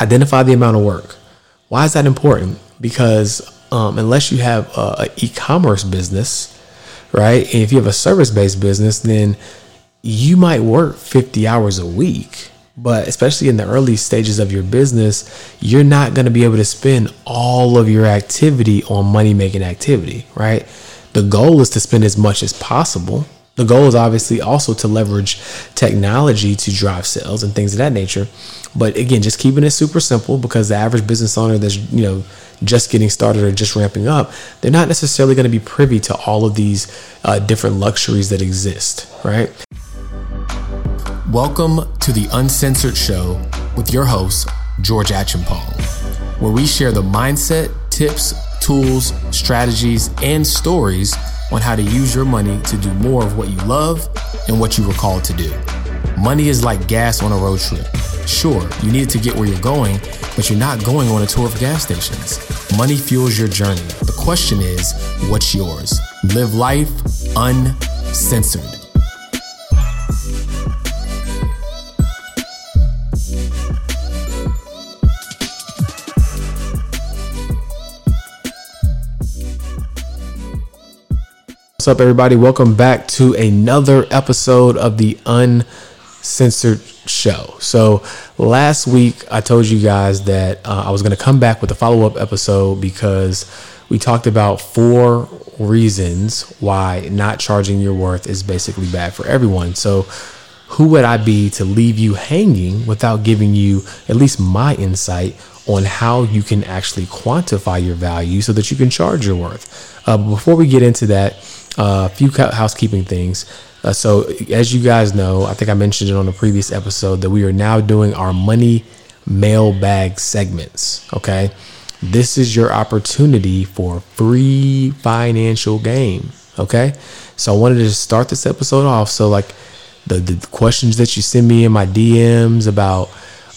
identify the amount of work. Why is that important? Because um, unless you have a, a e-commerce business, right? And if you have a service-based business, then you might work 50 hours a week, but especially in the early stages of your business, you're not going to be able to spend all of your activity on money making activity, right? The goal is to spend as much as possible. The goal is obviously also to leverage technology to drive sales and things of that nature. But again, just keeping it super simple because the average business owner that's, you know, just getting started or just ramping up, they're not necessarily going to be privy to all of these uh, different luxuries that exist, right? Welcome to the Uncensored Show with your host, George Acheampong, where we share the mindset, tips, tools, strategies, and stories on how to use your money to do more of what you love and what you were called to do. Money is like gas on a road trip. Sure, you need it to get where you're going, but you're not going on a tour of gas stations. Money fuels your journey. The question is, what's yours? Live life uncensored. What's up, everybody? Welcome back to another episode of the Uncensored Show. So, last week I told you guys that uh, I was going to come back with a follow up episode because we talked about four reasons why not charging your worth is basically bad for everyone. So, who would I be to leave you hanging without giving you at least my insight on how you can actually quantify your value so that you can charge your worth? Uh, before we get into that, a few housekeeping things. Uh, so, as you guys know, I think I mentioned it on a previous episode that we are now doing our money mailbag segments. Okay. This is your opportunity for free financial game. Okay. So, I wanted to start this episode off. So, like the, the questions that you send me in my DMs about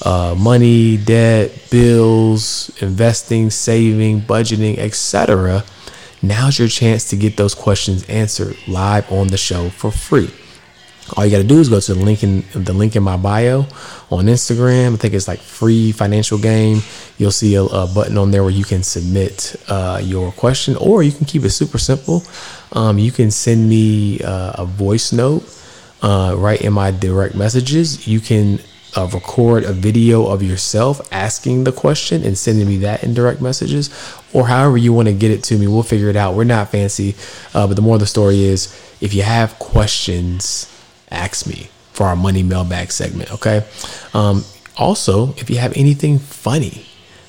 uh, money, debt, bills, investing, saving, budgeting, etc Now's your chance to get those questions answered live on the show for free. All you got to do is go to the link in the link in my bio on Instagram. I think it's like free financial game. You'll see a, a button on there where you can submit uh, your question, or you can keep it super simple. Um, you can send me uh, a voice note uh, right in my direct messages. You can uh, record a video of yourself asking the question and sending me that in direct messages, or however you want to get it to me. We'll figure it out. We're not fancy, uh, but the more the story is, if you have questions, ask me for our money mailbag segment. Okay. Um, also, if you have anything funny,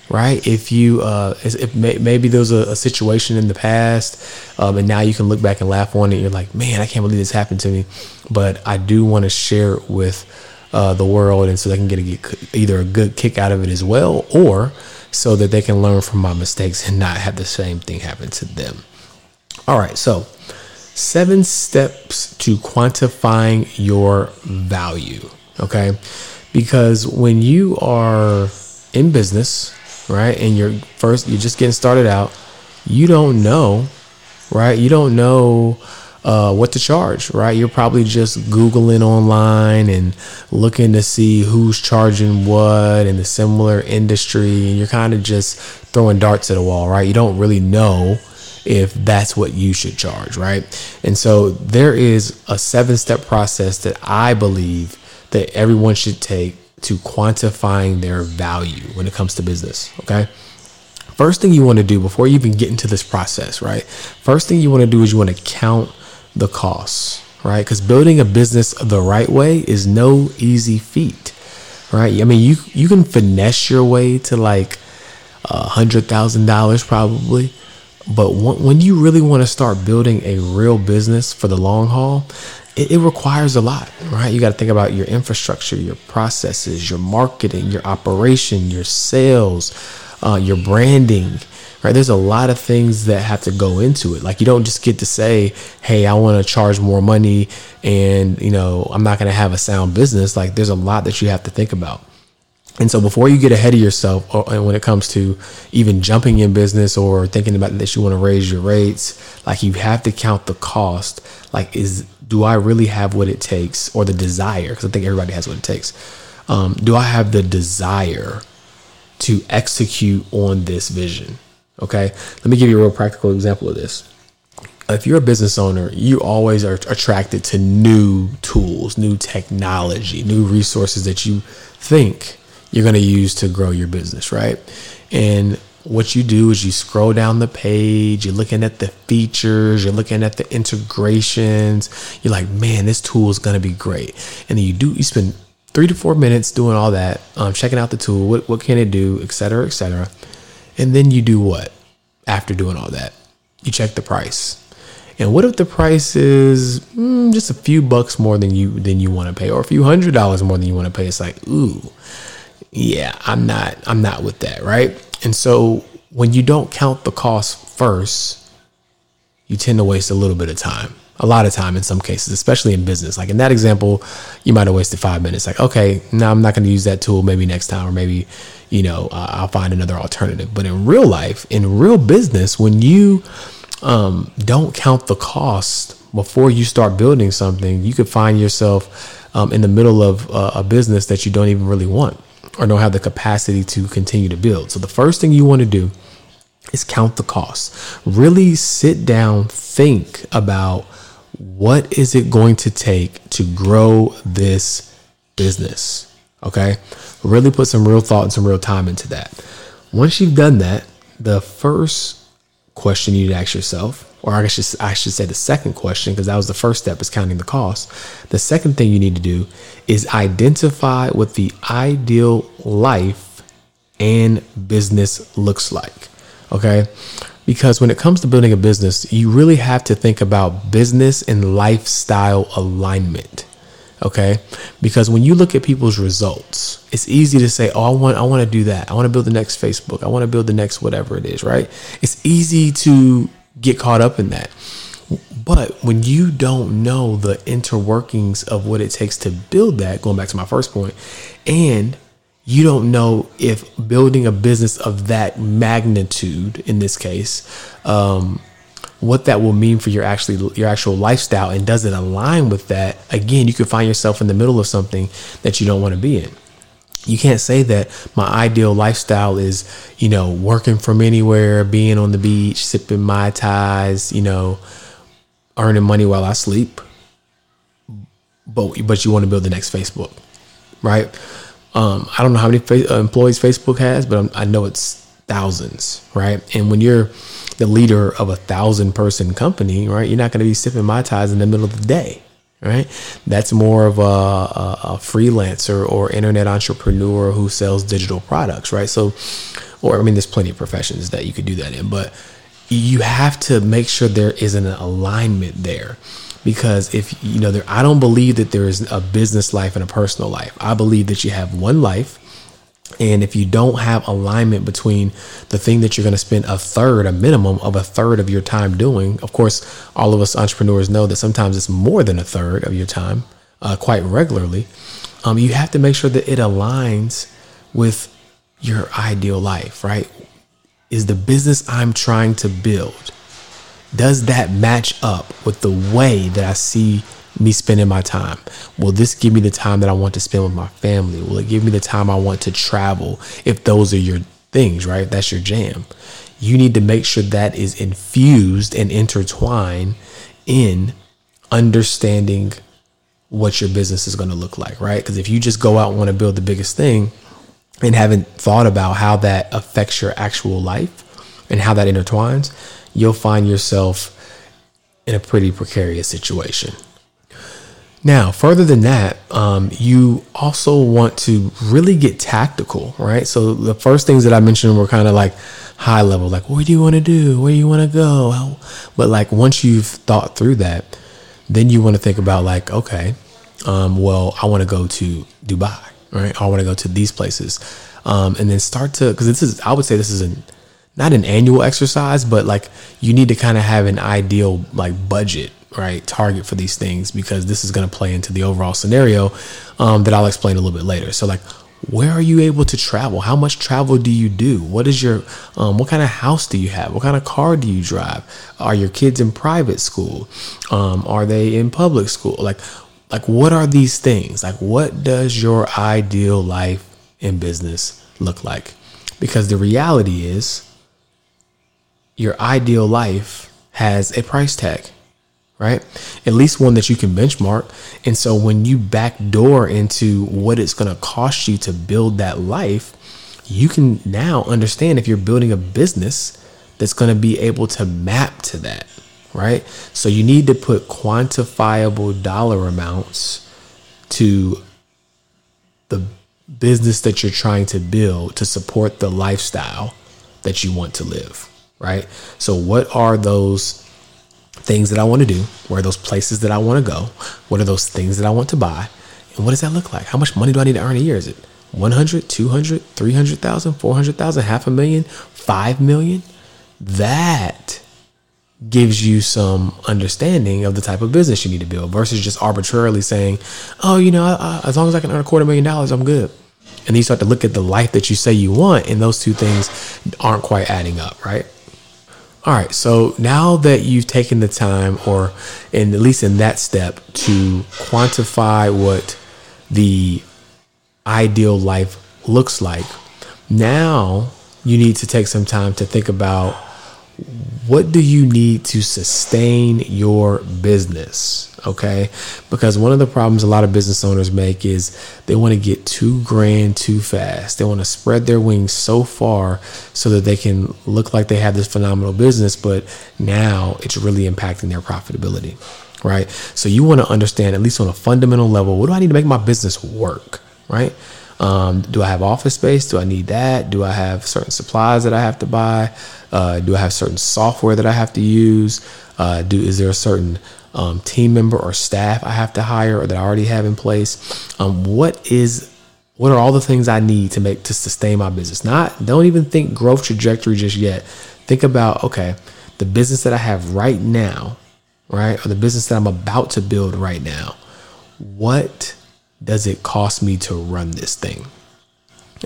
right? If you, uh, if may, maybe there was a, a, situation in the past, um, and now you can look back and laugh on it. You're like, man, I can't believe this happened to me, but I do want to share it with uh, the world, and so they can get a, either a good kick out of it as well, or so that they can learn from my mistakes and not have the same thing happen to them. All right, so seven steps to quantifying your value. Okay, because when you are in business, right, and you're first, you're just getting started out, you don't know, right? You don't know uh, what to charge, right? You're probably just Googling online and looking to see who's charging what in the similar industry. And you're kind of just throwing darts at a wall, right? You don't really know if that's what you should charge, right? And so there is a seven step process that I believe that everyone should take to quantifying their value when it comes to business, okay? First thing you want to do before you even get into this process, right? First thing you want to do is you want to count the costs, right? Because building a business the right way is no easy feat, right? I mean, you you can finesse your way to like a hundred thousand dollars probably, but when you really want to start building a real business for the long haul, it, it requires a lot, right? You got to think about your infrastructure, your processes, your marketing, your operation, your sales, uh, your branding right? There's a lot of things that have to go into it. Like you don't just get to say, "Hey, I want to charge more money," and you know, I'm not going to have a sound business. Like there's a lot that you have to think about. And so before you get ahead of yourself or, when it comes to even jumping in business or thinking about that you want to raise your rates, like you have to count the cost. Like is do I really have what it takes or the desire? Because I think everybody has what it takes. Um, do I have the desire to execute on this vision. Okay. Let me give you a real practical example of this. If you're a business owner, you always are attracted to new tools, new technology, new resources that you think you're going to use to grow your business, right? And what you do is you scroll down the page, you're looking at the features, you're looking at the integrations. You're like, man, this tool is going to be great. And then you do, you spend three to four minutes doing all that, um, checking out the tool, what, what can it do, et cetera, et cetera. And then you do what after doing all that? You check the price. And what if the price is mm, just a few bucks more than you than you want to pay, or a few hundred dollars more than you want to pay? It's like, ooh, yeah, I'm not, I'm not with that, right? And so when you don't count the cost first, you tend to waste a little bit of time a lot of time in some cases, especially in business. Like in that example, you might have wasted five minutes. Like, okay, now I'm not going to use that tool maybe next time, or maybe, you know, uh, I'll find another alternative. But in real life, in real business, when you um, don't count the cost before you start building something, you could find yourself um, in the middle of uh, a business that you don't even really want or don't have the capacity to continue to build. So the first thing you want to do is count the costs. Really sit down, think about what is it going to take to grow this business? Okay. Really put some real thought and some real time into that. Once you've done that, the first question you need to ask yourself, or I should, I should say the second question, because that was the first step is counting the cost. The second thing you need to do is identify what the ideal life and business looks like. Okay. Because when it comes to building a business, you really have to think about business and lifestyle alignment. Okay? Because when you look at people's results, it's easy to say, "Oh, I want I want to do that. I want to build the next Facebook. I want to build the next whatever it is," right? It's easy to get caught up in that. But when you don't know the interworkings of what it takes to build that, going back to my first point, and you don't know if building a business of that magnitude in this case um, what that will mean for your actually your actual lifestyle and does it align with that again you could find yourself in the middle of something that you don't want to be in. You can't say that my ideal lifestyle is you know working from anywhere being on the beach sipping mai tais you know earning money while i sleep. But but you want to build the next facebook right um, I don't know how many fa- uh, employees Facebook has, but I'm, i know it's thousands, right? And when you're the leader of a thousand person company, right, you're not going to be sipping mai tais in the middle of the day, right? That's more of a, a, a freelancer or internet entrepreneur who sells digital products, right? So, or I mean, there's plenty of professions that you could do that in, but you have to make sure there is an alignment there because if you know there i don't believe that there is a business life and a personal life. I believe that you have one life and if you don't have alignment between the thing that you're going to spend a third a minimum of a third of your time doing of course all of us entrepreneurs know that sometimes it's more than a third of your time uh, quite regularly um, you have to make sure that it aligns with your ideal life right? Is the business i'm trying to build does that match up with the way that I see me spending my time? Will this give me the time that I want to spend with my family? Will it give me the time I want to travel? If those are your things, right? That's your jam. You need to make sure that is infused and intertwined in understanding what your business is going to look like, right? Because if you just go out and want to build the biggest thing and haven't thought about how that affects your actual life and how that intertwines, you'll find yourself in a pretty precarious situation. Now, further than that, um, you also want to really get tactical, right? So the first things that I mentioned were kind of like high level, like what do you want to do, where do you want to go, but like once you've thought through that, then you want to think about like, okay, um, well, I want to go to Dubai, right? I want to go to these places, um, and then start to because this is, I would say, this is an not an annual exercise, but like you need to kind of have an ideal like budget, right? Target for these things because this is going to play into the overall scenario um, that I'll explain a little bit later. So like, where are you able to travel? How much travel do you do? What is your, um, what kind of house do you have? What kind of car do you drive? Are your kids in private school? Um, are they in public school? Like, like what are these things? Like, what does your ideal life in business look like? Because the reality is, your ideal life has a price tag, right? At least one that you can benchmark. And so when you backdoor into what it's going to cost you to build that life, you can now understand if you're building a business that's going to be able to map to that, right? So you need to put quantifiable dollar amounts to the business that you're trying to build to support the lifestyle that you want to live, right? So, what are those things that I want to do? Where are those places that I want to go? What are those things that I want to buy? And what does that look like? How much money do I need to earn a year? Is it 100, 200, 300,000, 400,000, half a million, 5 million? That gives you some understanding of the type of business you need to build versus just arbitrarily saying, oh, you know, I, I, as long as I can earn a quarter million dollars, I'm good. And then you start to look at the life that you say you want, and those two things aren't quite adding up, right? All right, so now that you've taken the time, or in at least in that step, to quantify what the ideal life looks like, now you need to take some time to think about what do you need to sustain your business? Okay. Because one of the problems a lot of business owners make is they want to get too grand too fast. They want to spread their wings so far so that they can look like they have this phenomenal business, but now it's really impacting their profitability. Right. So you want to understand, at least on a fundamental level, what do I need to make my business work? Right. Um, do I have office space? Do I need that? Do I have certain supplies that I have to buy? Uh, do I have certain software that I have to use? Uh, do is there a certain um, team member or staff I have to hire or that I already have in place? Um, what is what are all the things I need to make to sustain my business? Not don't even think growth trajectory just yet. Think about okay, the business that I have right now, right, or the business that I'm about to build right now. What does it cost me to run this thing?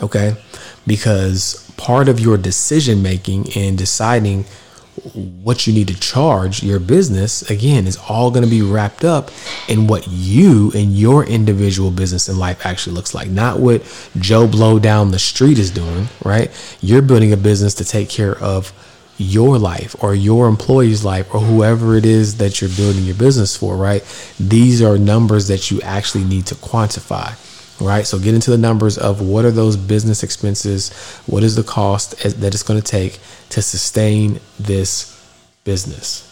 Okay. Because part of your decision making and deciding what you need to charge your business again is all going to be wrapped up in what you and your individual business and life actually looks like not what joe blow down the street is doing right you're building a business to take care of your life or your employee's life or whoever it is that you're building your business for, right? These are numbers that you actually need to quantify, right? So get into the numbers of what are those business expenses? What is the cost that it's going to take to sustain this business?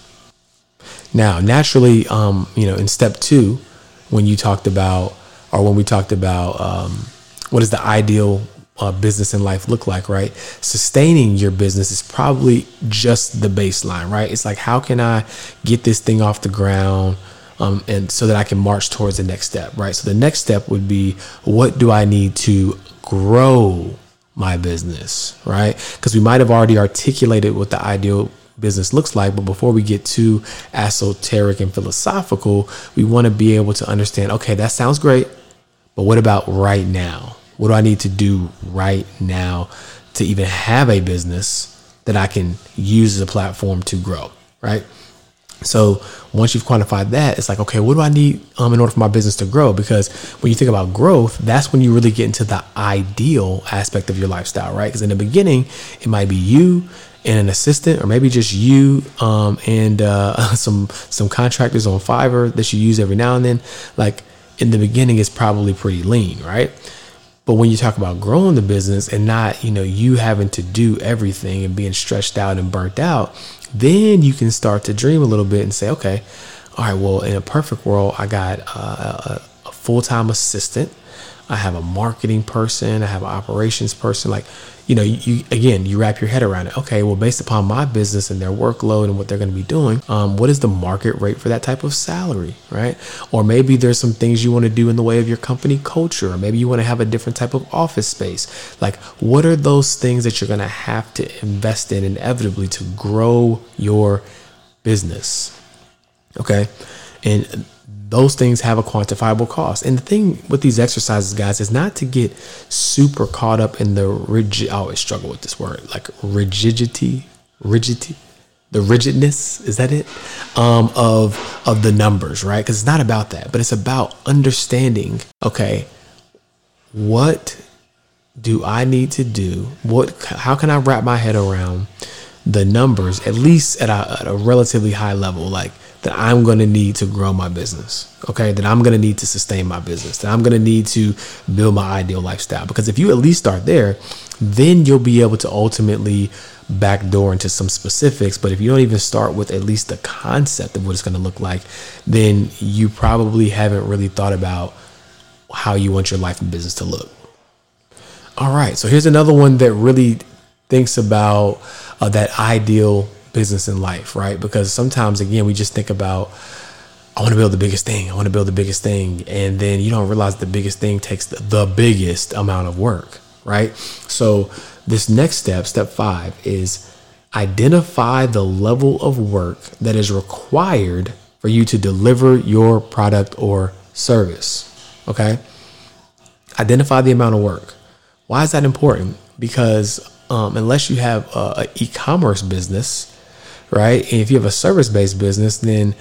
Now, naturally, um, you know, in step two, when you talked about, or when we talked about, um, what is the ideal uh, business and life look like, right? Sustaining your business is probably just the baseline, right? It's like, how can I get this thing off the ground? Um, and so that I can march towards the next step, right? So the next step would be, what do I need to grow my business, right? Because we might have already articulated what the ideal business looks like. But before we get too esoteric and philosophical, we want to be able to understand okay, that sounds great, but what about right now? What do I need to do right now to even have a business that I can use as a platform to grow? Right. So once you've quantified that, it's like, okay, what do I need um, in order for my business to grow? Because when you think about growth, that's when you really get into the ideal aspect of your lifestyle, right? Because in the beginning, it might be you and an assistant, or maybe just you um, and uh, some some contractors on Fiverr that you use every now and then. Like in the beginning, it's probably pretty lean, right? But when you talk about growing the business and not, you know, you having to do everything and being stretched out and burnt out, then you can start to dream a little bit and say, okay, all right, well, in a perfect world, I got uh, a, a full time assistant, I have a marketing person, I have an operations person. Like, you know, you, again, you wrap your head around it. Okay, well, based upon my business and their workload and what they're going to be doing, um, what is the market rate for that type of salary, right? Or maybe there's some things you want to do in the way of your company culture, or maybe you want to have a different type of office space. Like, what are those things that you're going to have to invest in inevitably to grow your business? Okay, and those things have a quantifiable cost. And the thing with these exercises, guys, is not to get super caught up in the rigid. I always struggle with this word, like rigidity, rigidity, the rigidness. Is that it? Um, of of the numbers, right? Because it's not about that, but it's about understanding. Okay, what do I need to do? What how can I wrap my head around the numbers at least at a, at a relatively high level like that I'm going to need to grow my business, okay? That I'm going to need to sustain my business, that I'm going to need to build my ideal lifestyle. Because if you at least start there, then you'll be able to ultimately backdoor into some specifics. But if you don't even start with at least the concept of what it's going to look like, then you probably haven't really thought about how you want your life and business to look. All right, so here's another one that really thinks about uh, that ideal business in life, right? Because sometimes, again, we just think about, I want to build the biggest thing. I want to build the biggest thing. And then you don't realize the biggest thing takes the, biggest amount of work, right? So, this next step, step five, is identify the level of work that is required for you to deliver your product or service. Okay. Identify the amount of work. Why is that important? Because um, unless you have a, a e-commerce business, right? And if you have a service-based business, then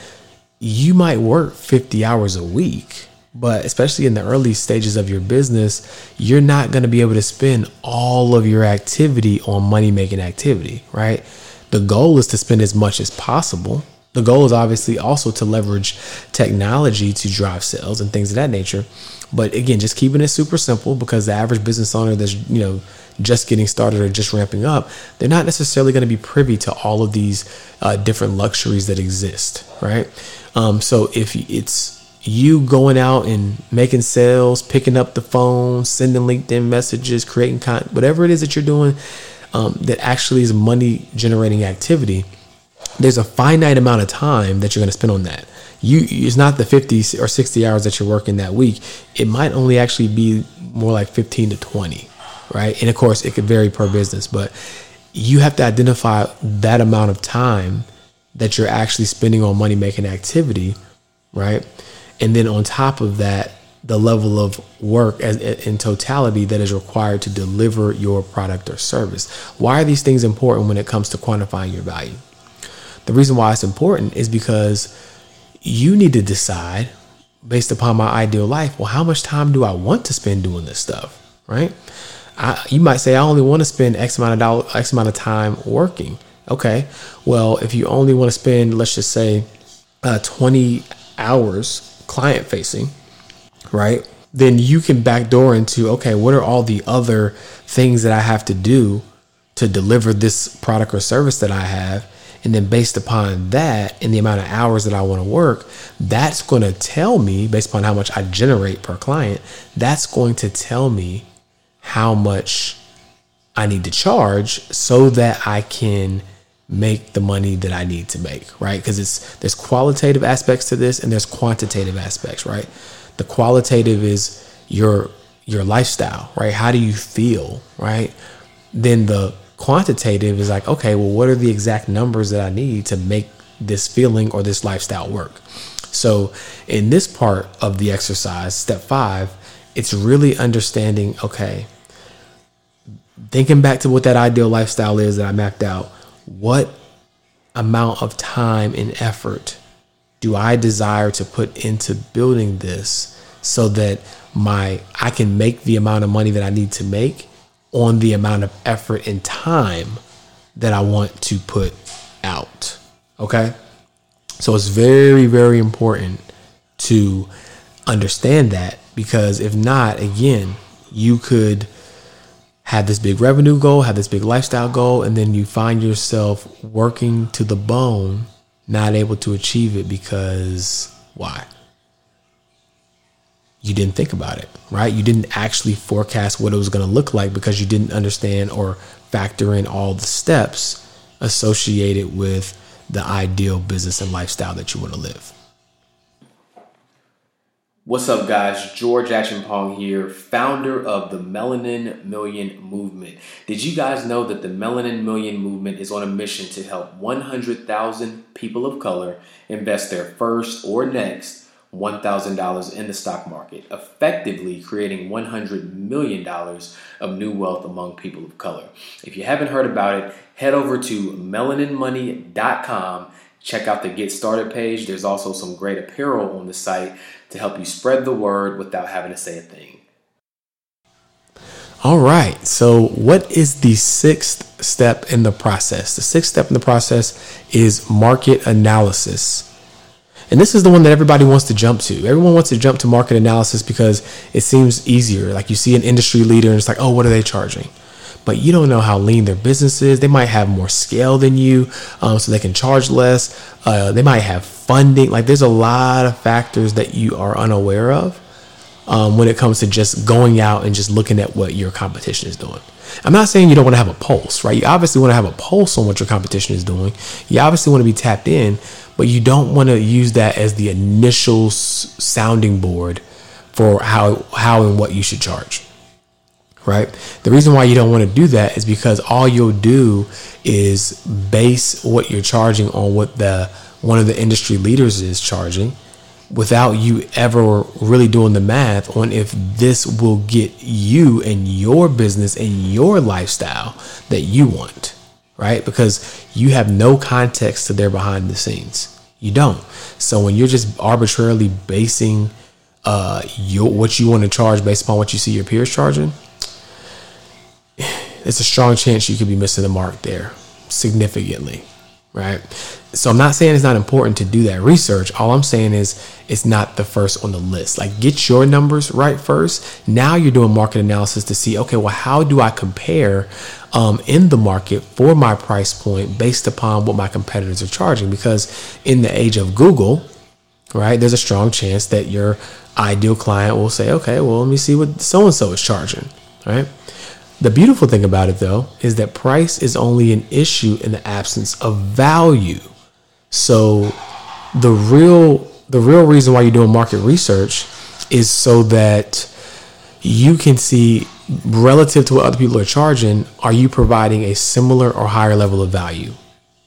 you might work 50 hours a week, but especially in the early stages of your business, you're not going to be able to spend all of your activity on money making activity, right? The goal is to spend as much as possible. The goal is obviously also to leverage technology to drive sales and things of that nature. But again, just keeping it super simple because the average business owner that's, you know, just getting started or just ramping up, they're not necessarily going to be privy to all of these uh, different luxuries that exist, right? Um, so if it's you going out and making sales, picking up the phone, sending LinkedIn messages, creating content, whatever it is that you're doing um, that actually is money generating activity, there's a finite amount of time that you're going to spend on that. You, it's not the 50 or 60 hours that you're working that week. It might only actually be more like 15 to 20 right? And of course, it could vary per business, but you have to identify that amount of time that you're actually spending on money making activity, right? And then on top of that, the level of work as, in totality that is required to deliver your product or service. Why are these things important when it comes to quantifying your value? The reason why it's important is because you need to decide based upon my ideal life, well, how much time do I want to spend doing this stuff, right? I, you might say I only want to spend X amount of dollar, X amount of time working. Okay, well, if you only want to spend, let's just say, uh, 20 hours client facing, right? Then you can backdoor into okay, what are all the other things that I have to do to deliver this product or service that I have? And then based upon that and the amount of hours that I want to work, that's going to tell me, based upon how much I generate per client, that's going to tell me how much I need to charge so that I can make the money that I need to make, right? Because it's there's qualitative aspects to this and there's quantitative aspects, right? The qualitative is your your lifestyle, right? How do you feel, right? Then the quantitative is like, okay, well, what are the exact numbers that I need to make this feeling or this lifestyle work? So, in this part of the exercise, step five, it's really understanding, okay, thinking back to what that ideal lifestyle is that I mapped out, what amount of time and effort do I desire to put into building this so that my I can make the amount of money that I need to make on the amount of effort and time that I want to put out. Okay? So it's very very important to understand that because if not again, you could have this big revenue goal, have this big lifestyle goal, and then you find yourself working to the bone, not able to achieve it because why? You didn't think about it, right? You didn't actually forecast what it was going to look like because you didn't understand or factor in all the steps associated with the ideal business and lifestyle that you want to live. What's up, guys? George Acheampong here, founder of the Melanin Million Movement. Did you guys know that the Melanin Million Movement is on a mission to help 100,000 people of color invest their first or next $1,000 in the stock market, effectively creating $100 million of new wealth among people of color? If you haven't heard about it, head over to melaninmoney.com check out the Get Started page. There's also some great apparel on the site to help you spread the word without having to say a thing. All right. So, what is the sixth step in the process? The sixth step in the process is market analysis. And this is the one that everybody wants to jump to. Everyone wants to jump to market analysis because it seems easier. Like you see an industry leader and it's like, oh, what are they charging? But you don't know how lean their business is. They might have more scale than you, um, so they can charge less. Uh, they might have funding. Like there's a lot of factors that you are unaware of um, when it comes to just going out and just looking at what your competition is doing. I'm not saying you don't want to have a pulse, right? You obviously want to have a pulse on what your competition is doing. You obviously want to be tapped in, but you don't want to use that as the initial sounding board for how how and what you should charge. Right? The reason why you don't want to do that is because all you'll do is base what you're charging on what the one of the industry leaders is charging without you ever really doing the math on if this will get you and your business and your lifestyle that you want, right? Because you have no context to their behind the scenes. You don't. So when you're just arbitrarily basing uh, your what you want to charge based upon what you see your peers charging, it's a strong chance you could be missing the mark there significantly right? So I'm not saying it's not important to do that research. All I'm saying is it's not the first on the list. Like get your numbers right first. Now you're doing market analysis to see, okay, well, how do I compare um, in the market for my price point based upon what my competitors are charging? Because in the age of Google, right, there's a strong chance that your ideal client will say, okay, well, let me see what so and so is charging, right? The beautiful thing about it, though, is that price is only an issue in the absence of value. So the real the real reason why you're doing market research is so that you can see relative to what other people are charging, are you providing a similar or higher level of value?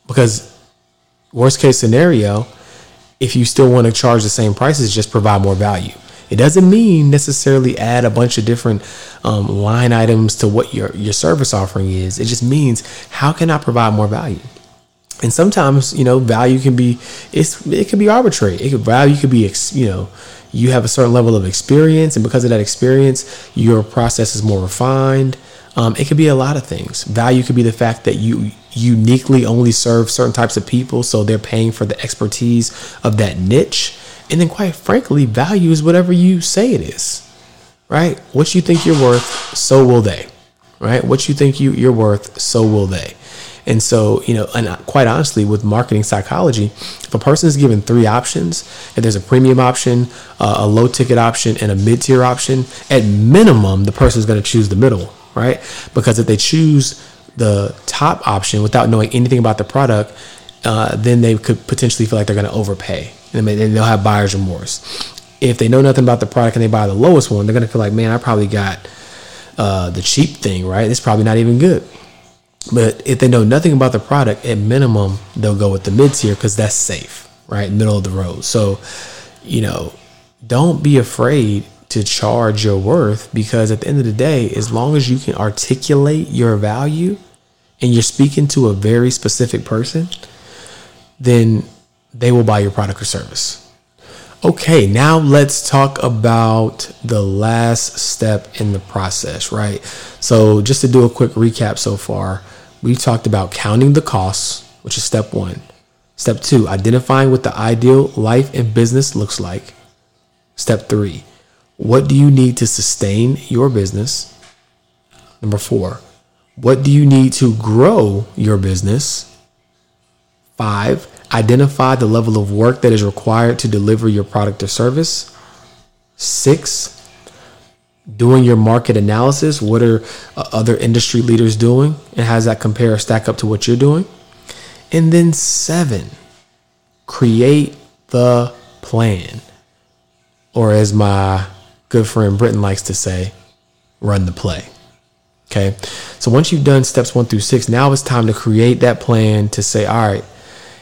Because worst case scenario, if you still want to charge the same prices, just provide more value. It doesn't mean necessarily add a bunch of different um, line items to what your your service offering is. It just means how can I provide more value? And sometimes you know value can be it's it can be arbitrary. It could value could be you know you have a certain level of experience, and because of that experience, your process is more refined. Um, it could be a lot of things. Value could be the fact that you uniquely only serve certain types of people, so they're paying for the expertise of that niche. And then, quite frankly, value is whatever you say it is, right? What you think you're worth, so will they, right? What you think you, you're worth, so will they. And so, you know, and quite honestly, with marketing psychology, if a person is given three options, if there's a premium option, uh, a low ticket option, and a mid tier option, at minimum, the person is going to choose the middle, right? Because if they choose the top option without knowing anything about the product, uh, then they could potentially feel like they're going to overpay and they'll have buyer's remorse. If they know nothing about the product and they buy the lowest one, they're gonna feel like, man, I probably got uh, the cheap thing, right? It's probably not even good. But if they know nothing about the product, at minimum, they'll go with the mid tier because that's safe, right? Middle of the road. So, you know, don't be afraid to charge your worth because at the end of the day, as long as you can articulate your value and you're speaking to a very specific person, then they will buy your product or service. Okay, now let's talk about the last step in the process, right? So, just to do a quick recap so far, we've talked about counting the costs, which is step one. Step two, identifying what the ideal life and business looks like. Step three, what do you need to sustain your business? Number four, what do you need to grow your business? Five, Identify the level of work that is required to deliver your product or service. Six, doing your market analysis. What are uh, other industry leaders doing? And how does that compare or stack up to what you're doing? And then seven, create the plan. Or as my good friend Britton likes to say, run the play. Okay. So once you've done steps one through six, now it's time to create that plan to say, all right,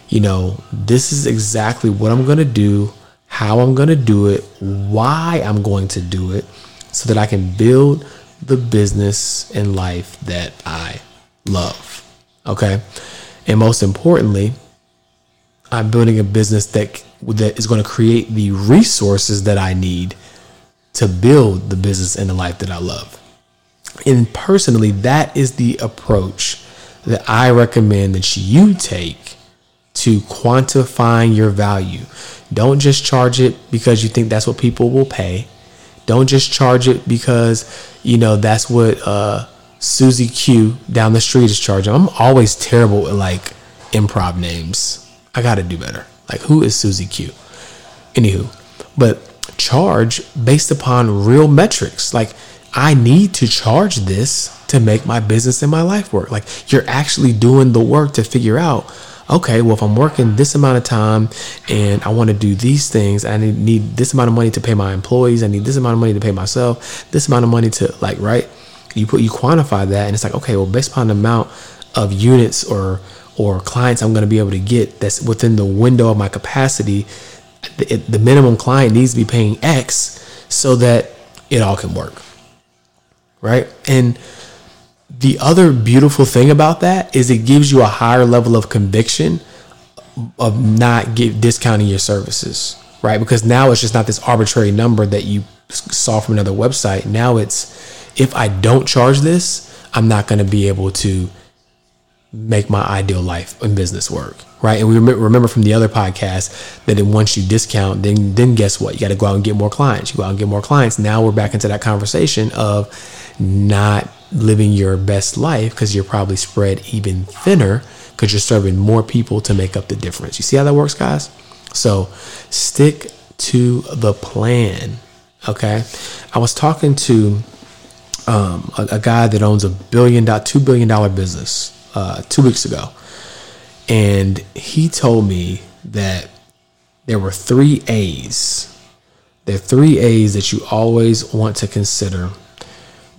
you know, this is exactly what I'm going to do, how I'm going to do it, why I'm going to do it, so that I can build the business and life that I love. Okay. And most importantly, I'm building a business that that is going to create the resources that I need to build the business and the life that I love. And personally, that is the approach that I recommend that you take to quantifying your value. Don't just charge it because you think that's what people will pay. Don't just charge it because you know that's what uh, Susie Q down the street is charging. I'm always terrible at like improv names. I got to do better. Like who is Susie Q? Anywho, but charge based upon real metrics. Like I need to charge this to make my business and my life work. Like you're actually doing the work to figure out, okay, well, if I'm working this amount of time and I want to do these things, I need, need this amount of money to pay my employees, I need this amount of money to pay myself, this amount of money to like, right? You put you quantify that and it's like, okay, well, based upon the amount of units or or clients I'm going to be able to get that's within the window of my capacity, the, the minimum client needs to be paying X so that it all can work. Right? And the other beautiful thing about that is it gives you a higher level of conviction of not give, discounting your services, right? Because now it's just not this arbitrary number that you saw from another website. Now it's if I don't charge this, I'm not going to be able to make my ideal life and business work, right? And we remember from the other podcast that once you discount, then then guess what? You got to go out and get more clients. You go out and get more clients. Now we're back into that conversation of not living your best life because you're probably spread even thinner because you're serving more people to make up the difference. You see how that works, guys? So stick to the plan. Okay. I was talking to um, a, a, guy that owns a billion dollar, two billion dollar business uh, two weeks ago, and he told me that there were three A's. There are three A's that you always want to consider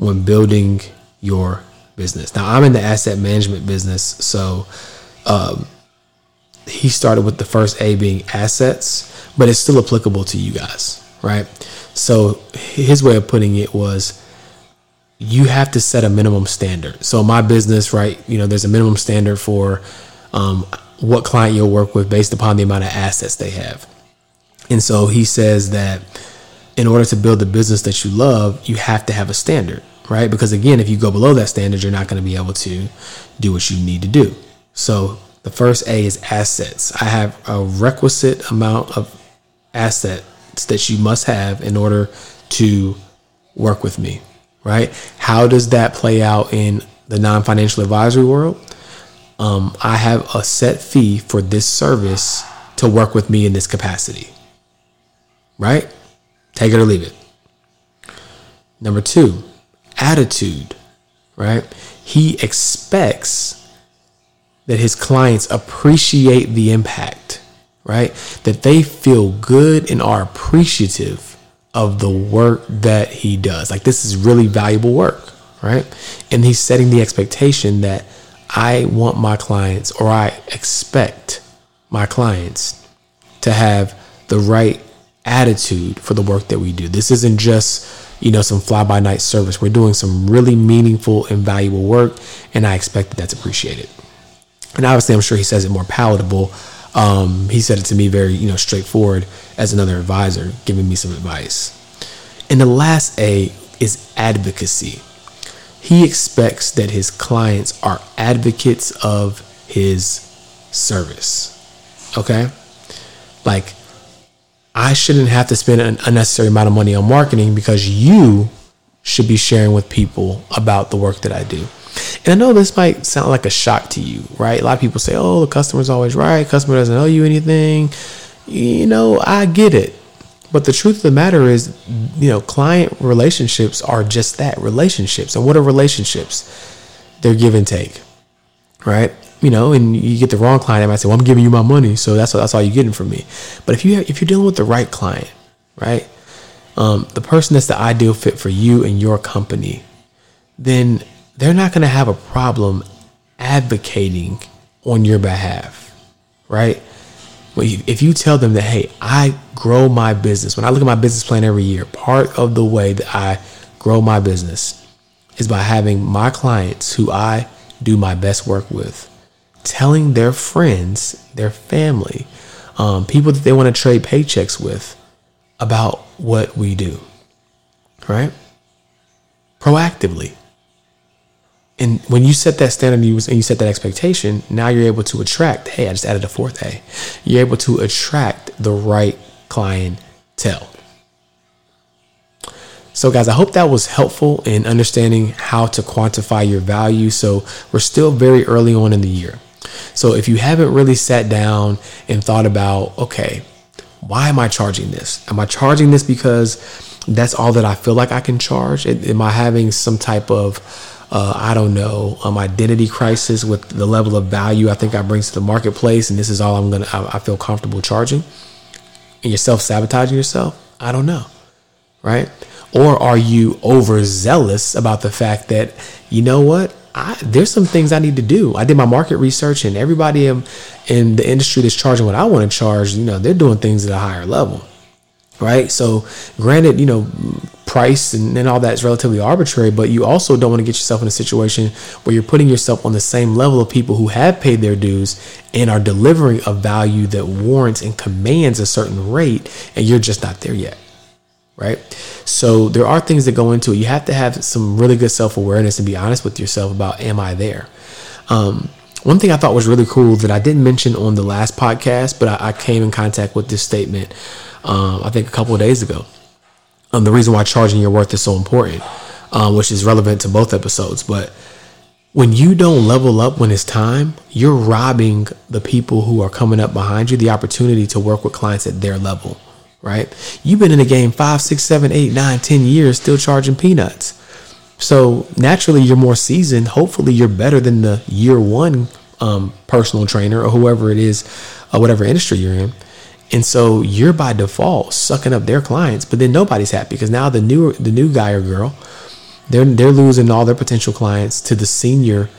when building your business. Now, I'm in the asset management business, so um, he started with the first A being assets, but it's still applicable to you guys, right? So his way of putting it was you have to set a minimum standard. So my business, right, you know, there's a minimum standard for um, what client you'll work with based upon the amount of assets they have. And so he says that in order to build the business that you love, you have to have a standard right? Because again, if you go below that standard, you're not going to be able to do what you need to do. So the first A is assets. I have a requisite amount of assets that you must have in order to work with me, right? How does that play out in the non financial advisory world? Um, I have a set fee for this service to work with me in this capacity, right? Take it or leave it. Number two, attitude, right? He expects that his clients appreciate the impact, right? That they feel good and are appreciative of the work that he does. Like this is really valuable work, right? And he's setting the expectation that I want my clients or I expect my clients to have the right attitude for the work that we do. This isn't just you know, some fly by night service. We're doing some really meaningful and valuable work, and I expect that that's appreciated. And obviously, I'm sure he says it more palatable. Um, he said it to me very, you know, straightforward as another advisor, giving me some advice. And the last A is advocacy. He expects that his clients are advocates of his service. Okay? Like, I shouldn't have to spend an unnecessary amount of money on marketing because you should be sharing with people about the work that I do. And I know this might sound like a shock to you, right? A lot of people say, oh, the customer's always right. Customer doesn't owe you anything. You know, I get it. But the truth of the matter is, you know, client relationships are just that relationships. And what are relationships? They're give and take, right? You know, and you get the wrong client, I might say, "Well, I'm giving you my money, so that's that's all you're getting from me." But if you if you're dealing with the right client, right, um, the person that's the ideal fit for you and your company, then they're not going to have a problem advocating on your behalf, right? Well, if you tell them that, hey, I grow my business, when I look at my business plan every year, part of the way that I grow my business is by having my clients who I do my best work with telling their friends, their family, um, people that they want to trade paychecks with about what we do, right? Proactively. And when you set that standard and you set that expectation, now you're able to attract. Hey, I just added a fourth A. You're able to attract the right clientele. So, guys, I hope that was helpful in understanding how to quantify your value. So, we're still very early on in the year. So, if you haven't really sat down and thought about, okay, why am I charging this? Am I charging this because that's all that I feel like I can charge? Am I having some type of uh, I don't know, um, identity crisis with the level of value I think I bring to the marketplace, and this is all I'm gonna I, I feel comfortable charging. And you're self sabotaging yourself. I don't know, right? Or are you overzealous about the fact that you know what? I, there's some things I need to do. I did my market research, and everybody in, in the industry that's charging what I want to charge, you know, they're doing things at a higher level, right? So, granted, you know, price and, and all that is relatively arbitrary, but you also don't want to get yourself in a situation where you're putting yourself on the same level of people who have paid their dues and are delivering a value that warrants and commands a certain rate, and you're just not there yet. Right. So there are things that go into it. You have to have some really good self awareness and be honest with yourself about, am I there? Um, one thing I thought was really cool that I didn't mention on the last podcast, but I, I came in contact with this statement, um, I think a couple of days ago um, the reason why charging your worth is so important, um, which is relevant to both episodes. But when you don't level up when it's time, you're robbing the people who are coming up behind you the opportunity to work with clients at their level, right? You've been in the game five, six, seven, eight, nine, ten years, still charging peanuts. So naturally, you're more seasoned. Hopefully, you're better than the year one um, personal trainer or whoever it is, uh, whatever industry you're in. And so you're by default sucking up their clients, but then nobody's happy because now the new the new guy or girl, they're they're losing all their potential clients to the senior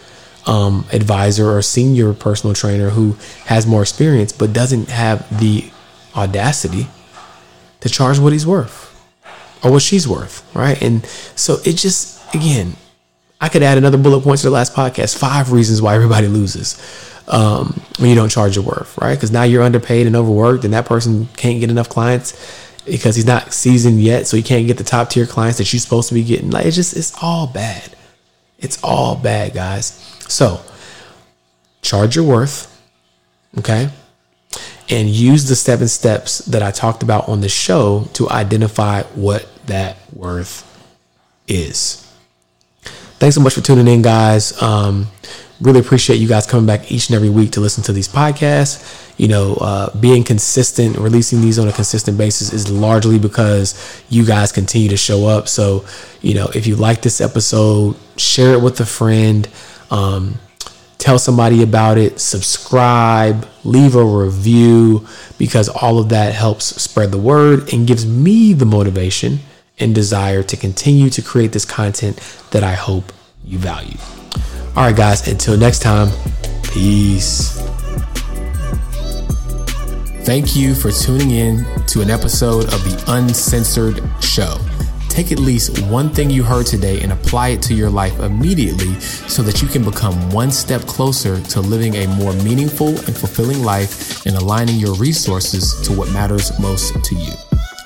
um, advisor or senior personal trainer who has more experience but doesn't have the audacity to charge what he's worth or what she's worth, right? And so it just again, I could add another bullet point to the last podcast: five reasons why everybody loses um, when you don't charge your worth, right? Because now you're underpaid and overworked, and that person can't get enough clients because he's not seasoned yet, so he can't get the top tier clients that you're supposed to be getting. Like it's just it's all bad. It's all bad, guys. So charge your worth, okay? And use the seven steps that I talked about on the show to identify what that worth is. Thanks so much for tuning in, guys. Um, really appreciate you guys coming back each and every week to listen to these podcasts. You know, uh, being consistent, releasing these on a consistent basis is largely because you guys continue to show up. So, you know, if you like this episode, share it with a friend. Um, tell somebody about it, subscribe, leave a review, because all of that helps spread the word and gives me the motivation and desire to continue to create this content that I hope you value. All right, guys, until next time, peace. Thank you for tuning in to an episode of the Uncensored Show. Take at least one thing you heard today and apply it to your life immediately so that you can become one step closer to living a more meaningful and fulfilling life and aligning your resources to what matters most to you.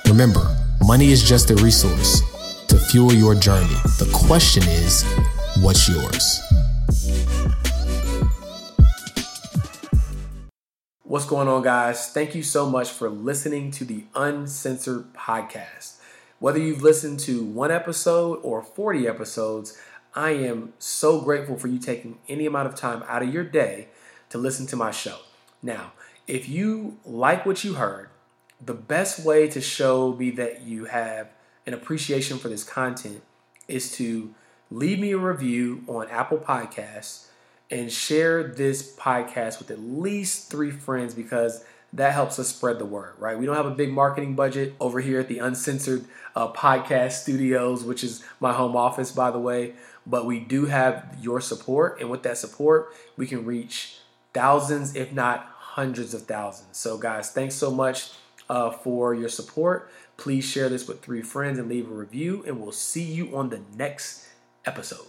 Remember, money is just a resource to fuel your journey. The question is, what's yours? What's going on, guys? Thank you so much for listening to the Uncensored Podcast. Whether you've listened to one episode or 40 episodes, I am so grateful for you taking any amount of time out of your day to listen to my show. Now, if you like what you heard, the best way to show me that you have an appreciation for this content is to leave me a review on Apple Podcasts and share this podcast with at least three friends because that helps us spread the word, right? We don't have a big marketing budget over here at the Uncensored uh, Podcast Studios, which is my home office, by the way, but we do have your support. And with that support, we can reach thousands, if not hundreds of thousands. So, guys, thanks so much uh, for your support. Please share this with three friends and leave a review, and we'll see you on the next episode.